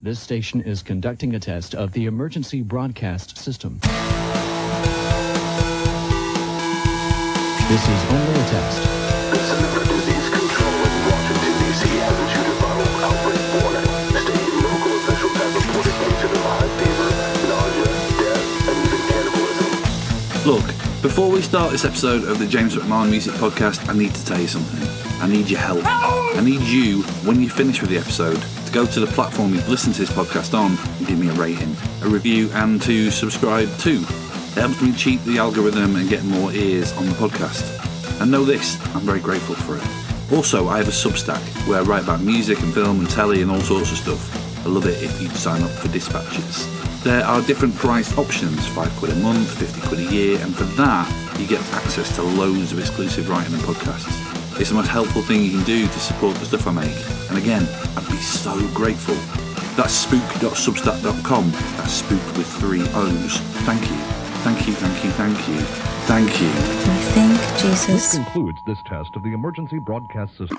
This station is conducting a test of the emergency broadcast system. This is only a test. The Center for Disease Control in Washington, D.C. has issued a viral outbreak warning, stating local officials have reported cases of high fever, nausea, death, and even cannibalism. Look, before we start this episode of the James McMahon Music Podcast, I need to tell you something. I need your help. I need you, when you finish with the episode, to go to the platform you've listened to this podcast on and give me a rating, a review, and to subscribe too. It helps me cheat the algorithm and get more ears on the podcast. And know this, I'm very grateful for it. Also, I have a Substack where I write about music and film and telly and all sorts of stuff. I love it if you sign up for dispatches. There are different priced options, 5 quid a month, 50 quid a year, and for that, you get access to loads of exclusive writing and podcasts. It's the most helpful thing you can do to support the stuff I make. And again, I'd be so grateful. That's spoook.substack.com. That's spoook with three O's. Thank you. Thank you, thank you, thank you. Thank you. I think Jesus. This Jesus. concludes this test of the emergency broadcast system.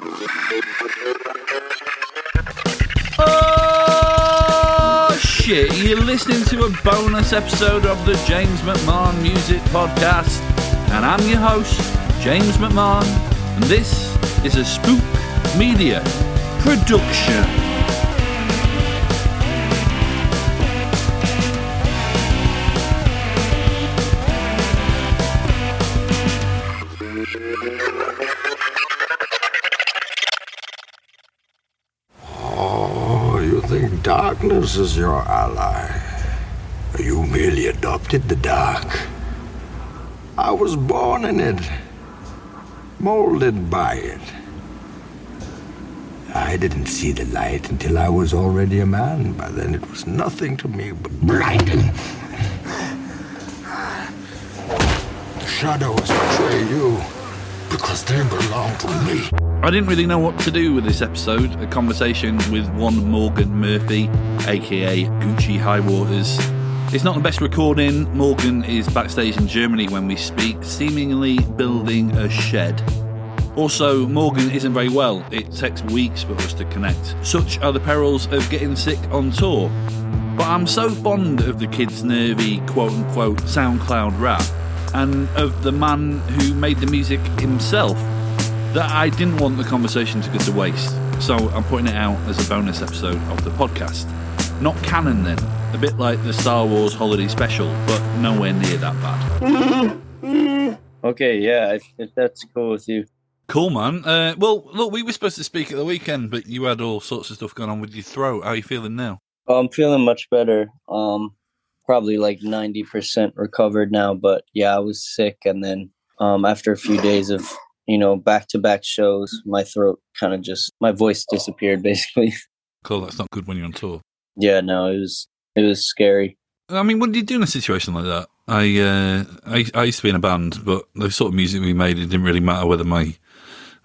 Oh shit, you're listening to a bonus episode of the James McMahon Music Podcast. And I'm your host, James McMahon, and this is a Spoook Media production. Oh, you think darkness is your ally? You merely adopted the dark. I was born in it, molded by it. I didn't see the light until I was already a man. By then, it was nothing to me but blinding. The shadows betray you because they belong to me. I didn't really know what to do with this episode. A conversation with one Morgan Murphy, aka guccihighwaters. It's not the best recording. Morgan is backstage in Germany when we speak, seemingly building a shed. Also, Morgan isn't very well. It takes weeks for us to connect. Such are the perils of getting sick on tour. But I'm so fond of the kid's nervy quote unquote SoundCloud rap and of the man who made the music himself that I didn't want the conversation to go to waste. So I'm putting it out as a bonus episode of the podcast. Not canon then, a bit like the Star Wars holiday special, but nowhere near that bad. Okay, yeah, if, if that's cool with you. Cool, man. Uh, well, look, we were supposed to speak at the weekend, but you had all sorts of stuff going on with your throat. How are you feeling now? Oh, I'm feeling much better. Um, probably like 90% recovered now, but yeah, I was sick. And then um, after a few days of, you know, back to back shows, my throat kind of just, my voice disappeared basically. Cool, that's not good when you're on tour. Yeah, no, it was, it was scary. I mean, what do you do in a situation like that? I, uh, I I used to be in a band, but the sort of music we made, it didn't really matter whether my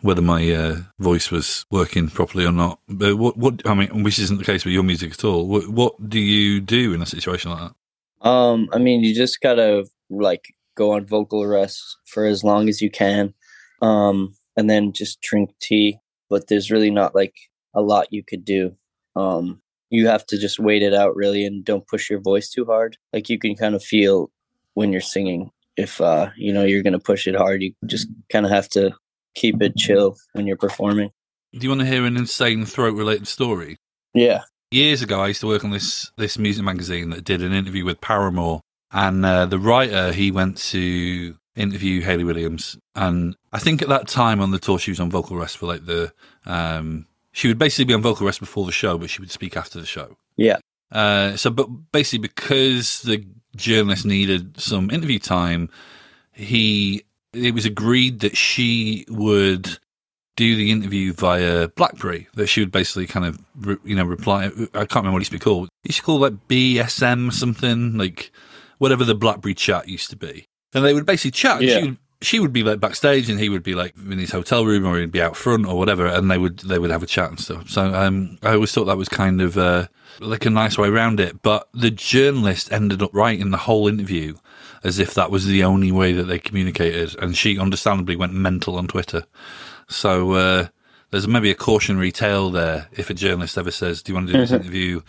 whether my uh, voice was working properly or not. But what what I mean, which isn't the case with your music at all. What, what do you do in a situation like that? Um, I mean, you just gotta like go on vocal rest for as long as you can, um, and then just drink tea. But there's really not like a lot you could do. Um, you have to just wait it out really, and don't push your voice too hard. Like you can kind of feel when you're singing if uh, you know you're gonna push it hard. You just kind of have to keep it chill when you're performing. Do you want to hear an insane throat related story? Yeah. Years ago, I used to work on this this music magazine that did an interview with Paramore, and uh, the writer he went to interview Hayley Williams, and I think at that time on the tour she was on vocal rest for like the um, she would basically be on vocal rest before the show, but she would speak after the show. Yeah. Uh, so, but basically, because the journalist needed some interview time, he it was agreed that she would do the interview via BlackBerry. That she would basically kind of re, you know reply. I can't remember what it used to be called. It used to call like BSM something like whatever the BlackBerry chat used to be, and they would basically chat. Yeah. She would, she would be like backstage, and he would be like in his hotel room, or he'd be out front, or whatever, and they would they would have a chat and stuff. So um, I always thought that was kind of uh, like a nice way around it. But the journalist ended up writing the whole interview as if that was the only way that they communicated, and she understandably went mental on Twitter. So uh, there's maybe a cautionary tale there if a journalist ever says, "Do you want to do this interview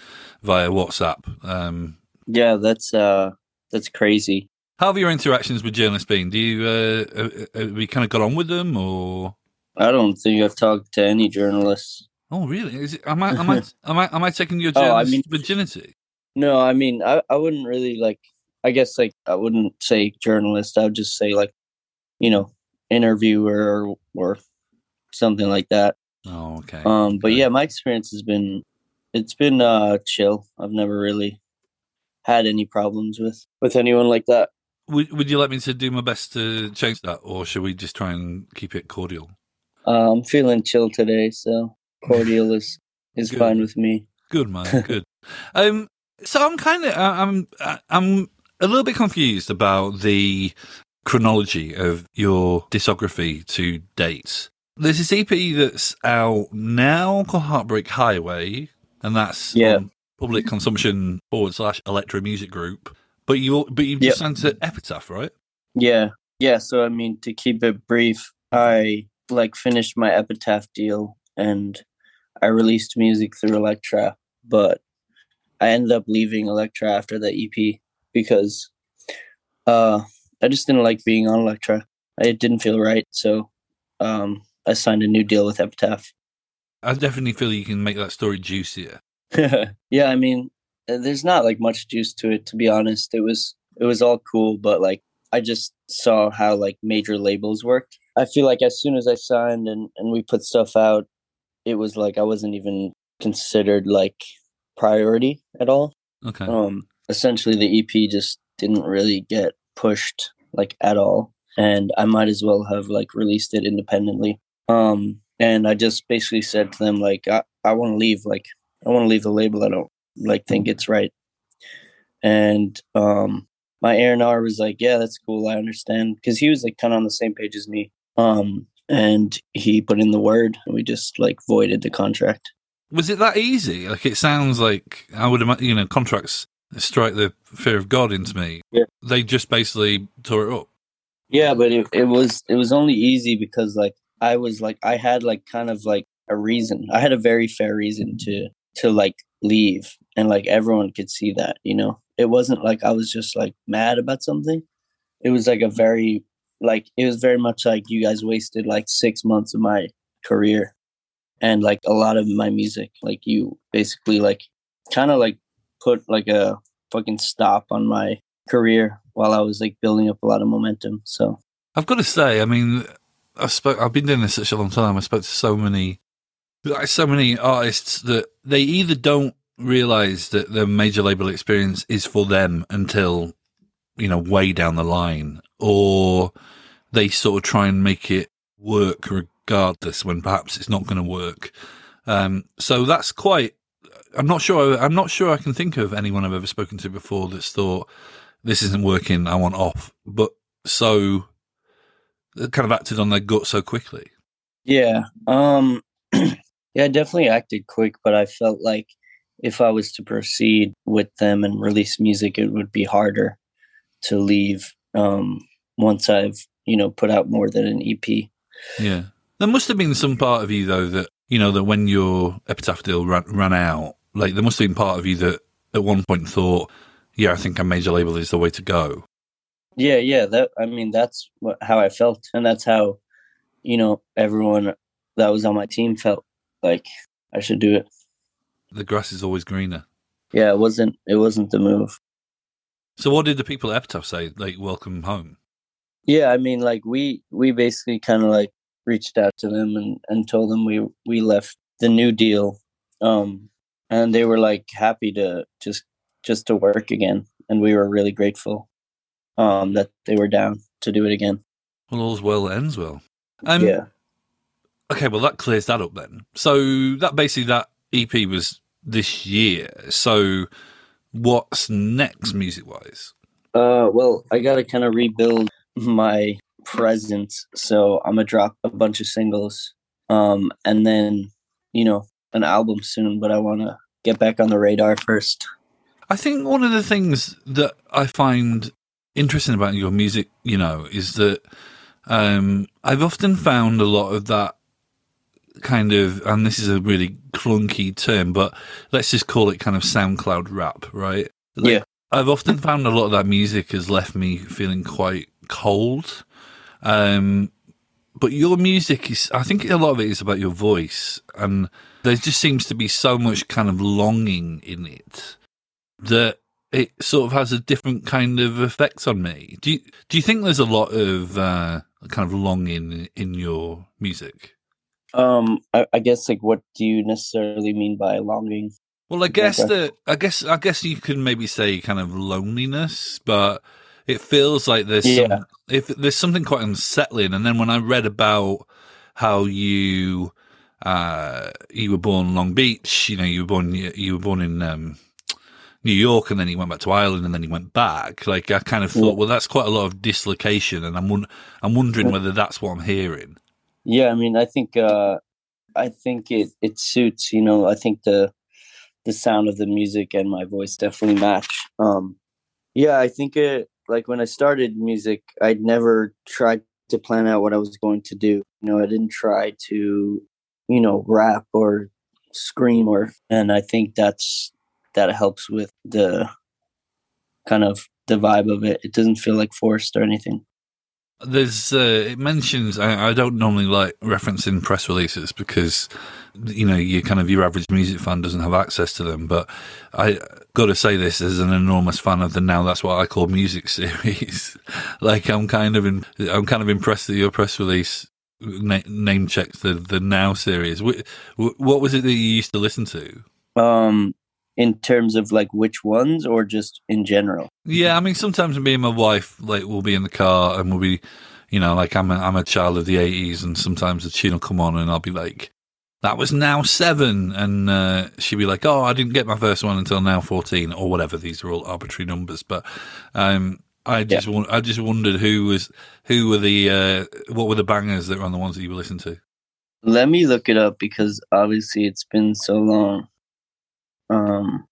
via WhatsApp?" Um, Yeah, that's uh that's crazy. How have your interactions with journalists been? Do you uh, uh, uh, have we kind of got on with them, or I don't think I've talked to any journalists. oh, really? Is it, am I am I am I am I taking your Oh, I journalist mean- virginity? No, I mean I, I wouldn't really like I guess like I wouldn't say journalist, I would just say like, you know, interviewer or, or something like that. Oh, okay. Um but Okay. yeah, my experience has been it's been uh chill. I've never really had any problems with with anyone like that. Would Would you like me to do my best to change that, or should we just try and keep it cordial? Uh, I'm feeling chill today, so cordial is is Good. fine with me. Good man, good. um, so I'm kind of I'm I'm a little bit confused about the chronology of your discography to date. There's this EP that's out now called Heartbreak Highway, and that's Yeah. public consumption forward slash Elektra Music Group. But you but you've just signed to Epitaph, right? Yeah. Yeah. So, I mean, to keep it brief, I like finished my Epitaph deal and I released music through Elektra, but I ended up leaving Elektra after the EP because uh, I just didn't like being on Elektra. It didn't feel right. So, um, I signed a new deal with Epitaph. I definitely feel you can make that story juicier. yeah, I mean, there's not like much juice to it to be honest. It was it was all cool, but like I just saw how like major labels worked. I feel like as soon as I signed and and we put stuff out, it was like I wasn't even considered like priority at all. Okay. Um essentially the EP just didn't really get pushed like at all and I might as well have like released it independently. Um and I just basically said to them like I, I want to leave like I want to leave the label. I don't like think it's right. And um my A&R was like, "Yeah, that's cool. I understand." Cuz he was like kind of on the same page as me. Um and he put in the word and we just like voided the contract. Was it that easy? Like it sounds like I would imagine. You know, contracts strike the fear of God into me. Yeah. They just basically tore it up. Yeah, but it, it was it was only easy because like I was like I had like kind of like a reason. I had a very fair reason to to like leave and like everyone could see that, you know. It wasn't like I was just like mad about something. It was like a very like it was very much like you guys wasted like 6 months of my career and like a lot of my music. Like you basically like kind of like put like a fucking stop on my career while I was like building up a lot of momentum. So I've got to say, I mean, I spoke. I've been doing this such a long time. I spoke to so many, like so many artists that they either don't realize that the major label experience is for them until you know way down the line, or they sort of try and make it work regardless when perhaps it's not going to work. Um, so that's quite. I'm not sure. I'm not sure I can think of anyone I've ever spoken to before that's thought this isn't working. I want off, but so kind of acted on their gut so quickly. yeah, um, yeah, I definitely acted quick, but I felt like if I was to proceed with them and release music, it would be harder to leave um, once I've you know put out more than an EP. Yeah, there must have been some part of you though that you know that when your epitaph deal ran, ran out, like there must have been part of you that at one point thought, "Yeah, I think a major label is the way to go." Yeah, yeah. That I mean, that's what, how I felt, and that's how you know everyone that was on my team felt like I should do it. The grass is always greener. Yeah, it wasn't it wasn't the move. So, what did the people at Epitaph say? Like, welcome home. Yeah, I mean, like we we basically kind of like reached out to them and and told them we we left the new deal, um, and they were like happy to just just to work again, and we were really grateful, um, that they were down to do it again. Well, all's well that ends well. Um, yeah, Okay, well that clears that up then. So that basically that EP was this year. So what's next music wise? Uh, well, I gotta kind of rebuild my presence, so I'm gonna drop a bunch of singles, um, and then you know an album soon. But I want to get back on the radar first. I think one of the things that I find interesting about your music, you know, is that um, I've often found a lot of that kind of, and this is a really clunky term, but let's just call it kind of SoundCloud rap, right? Like, Yeah. I've often found a lot of that music has left me feeling quite cold. Um, but your music is, I think a lot of it is about your voice, and there just seems to be so much kind of longing in it that it sort of has a different kind of effect on me. Do you, do you think there's a lot of uh, kind of longing in your music? Um, I, I guess like, what do you necessarily mean by longing? Well, I guess Okay. that I guess I guess you can maybe say kind of loneliness, but it feels like there's Yeah. some, if there's something quite unsettling. And then when I read about how you uh, you were born in Long Beach, you know, you were born you were born in um, New York, and then you went back to Ireland, and then you went back. Like I kind of thought, Yeah. well, that's quite a lot of dislocation, and I'm I'm wondering whether that's what I'm hearing. Yeah, I mean, I think uh, I think it it suits. You know, I think the the sound of the music and my voice definitely match. Um, yeah, I think it like when I started music, I'd never tried to plan out what I was going to do. You know, I didn't try to, you know, rap or scream or, and I think that's that helps with the kind of the vibe of it. It doesn't feel like forced or anything. There's uh, it mentions I, I don't normally like referencing press releases because you know you kind of your average music fan doesn't have access to them. But I got to say this as an enormous fan of the now that's what I call music series. like I'm kind of in, I'm kind of impressed that your press release na- name checks the the now series. Wh- wh- What was it that you used to listen to? Um, in terms of like which ones or just in general. Yeah, I mean, sometimes me and my wife like will be in the car and we'll be, you know, like I'm a, I'm a child of the '80s, and sometimes the tune will come on and I'll be like, "That was now seven," and uh, she'll be like, "Oh, I didn't get my first one until now 14 or whatever." These are all arbitrary numbers, but um, I just won- I just wondered who was who were the uh, what were the bangers that were on the ones that you were listening to. Let me look it up because obviously it's been so long. Um,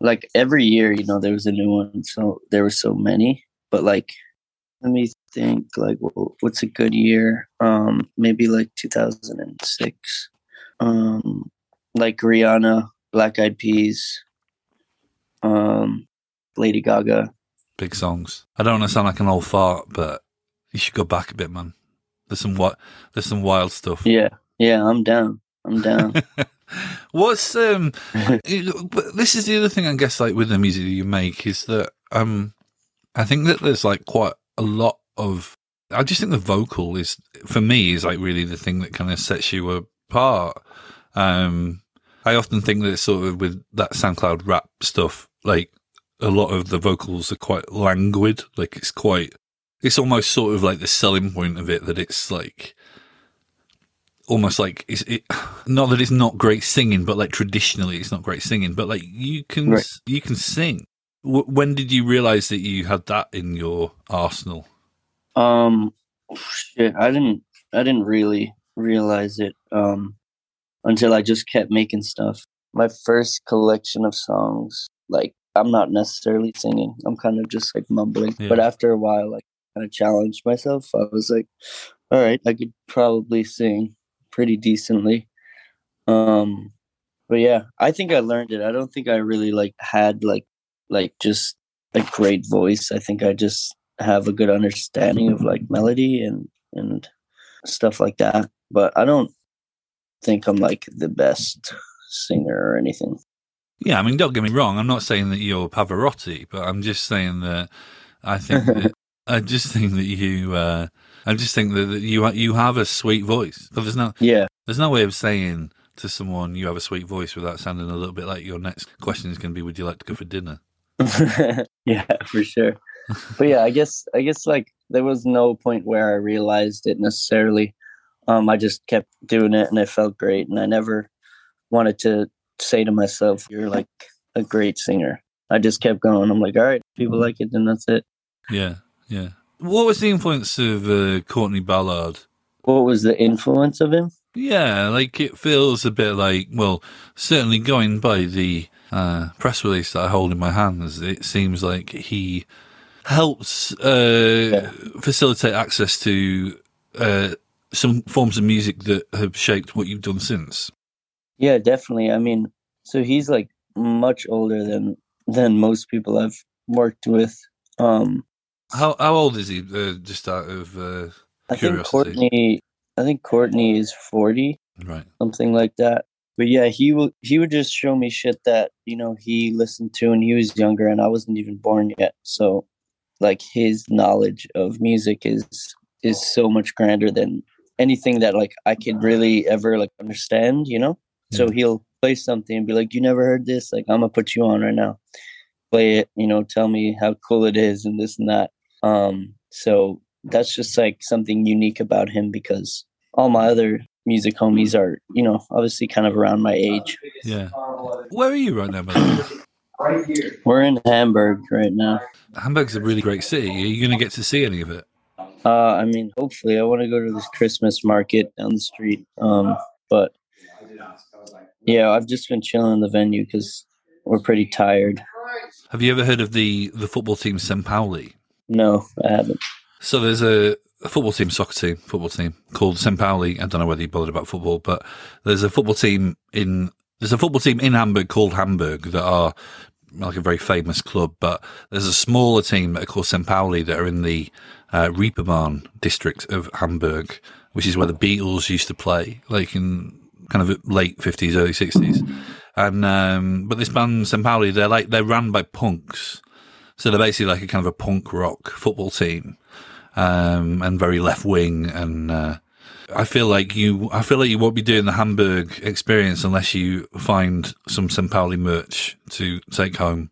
like every year, you know, there was a new one, so there were so many. But like, let me think. Like, what's a good year? Um, maybe like 2006. Um, like Rihanna, Black Eyed Peas, um, Lady Gaga. Big songs. I don't want to sound like an old fart, but you should go back a bit, man. There's some what there's some wild stuff. Yeah, yeah, I'm down. I'm down. What's um? but this is the other thing I guess, like with the music that you make, is that um, I think that there's like quite a lot of. I just think the vocal is for me is like really the thing that kind of sets you apart. Um, I often think that sort of with that SoundCloud rap stuff, like a lot of the vocals are quite languid. Like it's quite, it's almost sort of like the selling point of it that it's like almost like it's it, not that it's not great singing, but like traditionally it's not great singing, but like you can Right. you can sing. W- when did you realize that you had that in your arsenal? Um, shit, I didn't, I didn't really realize it um until I just kept making stuff. My first collection of songs, like I'm not necessarily singing. I'm kind of just like mumbling. Yeah. But after a while, like kind of challenged myself. I was like, all right, I could probably sing pretty decently. Um, but yeah, I think I learned it. I don't think I really like had like like just a great voice. I think I just have a good understanding of like melody and and stuff like that. But I don't think I'm like the best singer or anything. Yeah, I mean, don't get me wrong. I'm not saying that you're Pavarotti, but I'm just saying that I think that, I just think that you. Uh, I just think that, that you you have a sweet voice. There's no Yeah. there's no way of saying to someone you have a sweet voice without sounding a little bit like your next question is going to be, "Would you like to go for dinner?" yeah, for sure. But yeah, I guess I guess like there was no point where I realized it necessarily. Um, I just kept doing it and it felt great, and I never wanted to say to myself, "You're like a great singer." I just kept going. I'm like, "All right, people like it, then that's it." Yeah, yeah. What was the influence of uh, Courtney Ballard? What was the influence of him? Yeah, like it feels a bit like, well, certainly going by the uh, press release that I hold in my hands, it seems like he helps uh, facilitate access to uh, some forms of music that have shaped what you've done since? Yeah, definitely. I mean, so he's like much older than than most people I've worked with. Um, How how old is he? Uh, just out of uh, I think Curiosity. Courtney. I think Courtney is forty, right. something like that. But yeah, he will. He would just show me shit that you know he listened to when he was younger, and I wasn't even born yet. So, like his knowledge of music is is so much grander than anything that like I could really ever like understand. You know. So he'll play something and be like, "You never heard this? Like, I'm gonna put you on right now. Play it. You know, tell me how cool it is and this and that." Um, so that's just like something unique about him because all my other music homies are, you know, obviously kind of around my age. Yeah. Where are you right now, by the way? We're in Hamburg right now. Hamburg's a really great city. Are you going to get to see any of it? Uh, I mean, hopefully, I want to go to this Christmas market down the street. Um, but yeah, I've just been chilling in the venue because we're pretty tired. Have you ever heard of the the football team St. No, I haven't. So there's a, a football team, soccer team, football team called St. Pauli. I don't know whether you bothered about football, but there's a football team in there's a football team in Hamburg called Hamburg that are like a very famous club. But there's a smaller team that are called that are in the uh, Reeperbahn district of Hamburg, which is where the Beatles used to play, like in kind of late fifties, early sixties. And um, but this band St. Pauli, they're like they're run by punks. So they're basically like a kind of a punk rock football team, um, and very left wing. And uh, I feel like you, I feel like you won't be doing the Hamburg experience unless you find some St. Pauli merch to take home.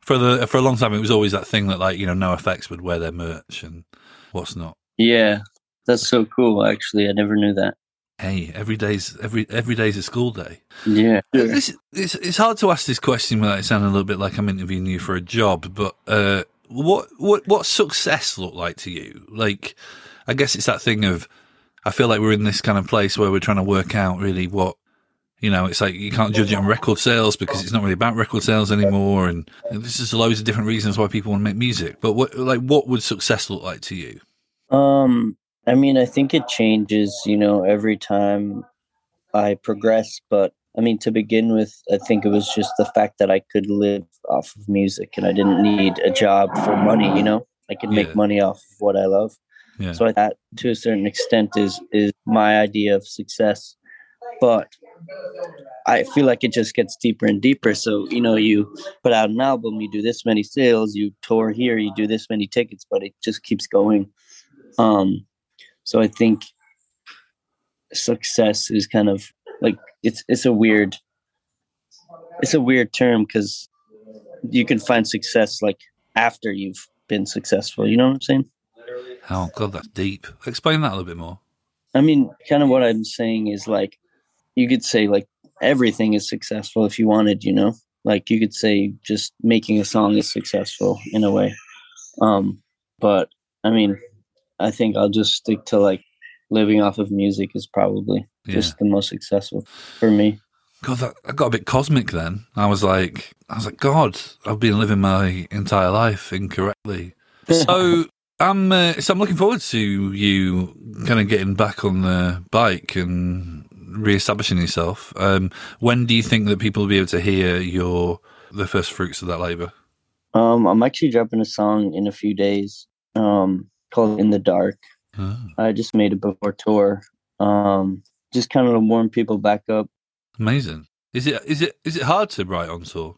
For the for a long time, it was always that thing that like you know NOFX would wear their merch and what's not. Yeah, that's so cool. Actually, I never knew that. Hey, every day's every every day's a school day. Yeah. This, it's, it's hard to ask this question without it sounding a little bit like I'm interviewing you for a job, but uh, what what what success look like to you? Like, I guess it's that thing of I feel like we're in this kind of place where we're trying to work out really what you know. It's like you can't judge it on record sales because it's not really about record sales anymore, and, and there's just loads of different reasons why people want to make music. But what like what would success look like to you? Um, I mean, I think it changes, you know, every time I progress. But I mean, to begin with, I think it was just the fact that I could live off of music and I didn't need a job for money, you know, I could Yeah. make money off of what I love. Yeah. So that, to a certain extent, is is my idea of success. But I feel like it just gets deeper and deeper. So you know, you put out an album, you do this many sales, you tour here, you do this many tickets, but it just keeps going. Um, so I think success is kind of like it's it's a weird it's a weird term because you can find success like after you've been successful. You know what I'm saying? Oh God, that's deep. Explain that a little bit more. I mean, kind of what I'm saying is like you could say like everything is successful if you wanted, you know? Like you could say just making a song is successful in a way. Um but I mean, I think I'll just stick to like living off of music is probably Yeah. just the most successful for me. God, that, I got a bit cosmic then. I was like, I was like, God, I've been living my entire life incorrectly. So I'm, uh, so I'm looking forward to you kind of getting back on the bike and re-establishing yourself. Um, when do you think that people will be able to hear your the first fruits of that labor? Um I'm actually dropping a song in a few days um called In the Dark. Ah, I just made it before tour. Um just kind of to warm people back up. amazing. Is it is it is it hard to write on tour?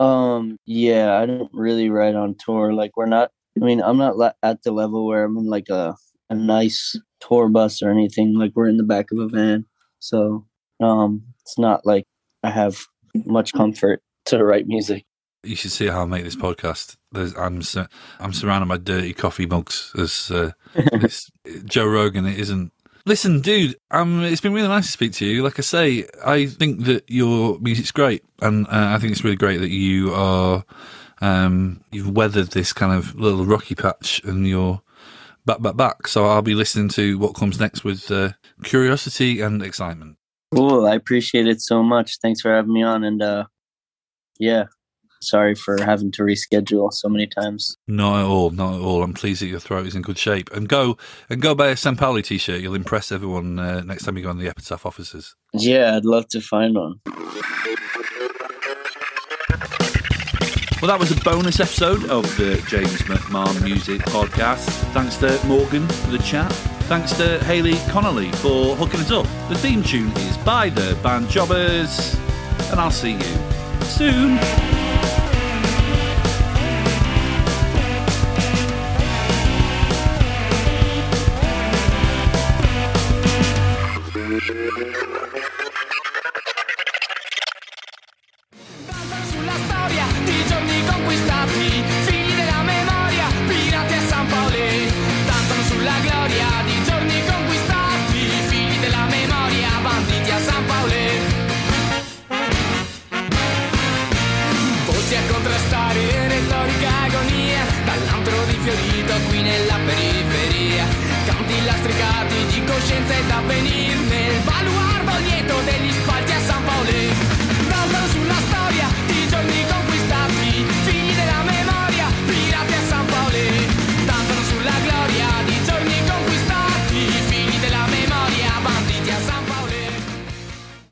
Um, yeah, I don't really write on tour. Like, we're not. I mean, I'm not le- at the level where I'm in like a a nice tour bus or anything. Like, we're in the back of a van, so um, it's not like I have much comfort to write music. You should see how I make this podcast. I'm sur- I'm surrounded by dirty coffee mugs. As uh, Joe Rogan, it isn't. Listen, dude, um, it's been really nice to speak to you. Like I say, I think that your music's great, and uh, I think it's really great that you are um, you've weathered this kind of little rocky patch, and you're back, back, back. So I'll be listening to what comes next with uh, curiosity and excitement. Cool. I appreciate it so much. Thanks for having me on. And uh, yeah, sorry for having to reschedule so many times. Not at all, not at all. I'm pleased that your throat is in good shape. And go and go buy a San Pauli t-shirt. You'll impress everyone uh, next time you go in the Epitaph offices. Yeah, I'd love to find one. Well, that was a bonus episode of the James McMahon Music Podcast. Thanks to Morgan for the chat. Thanks to Haley Connolly for hooking us up. The theme tune is by the Band Jobbers. And I'll see you soon.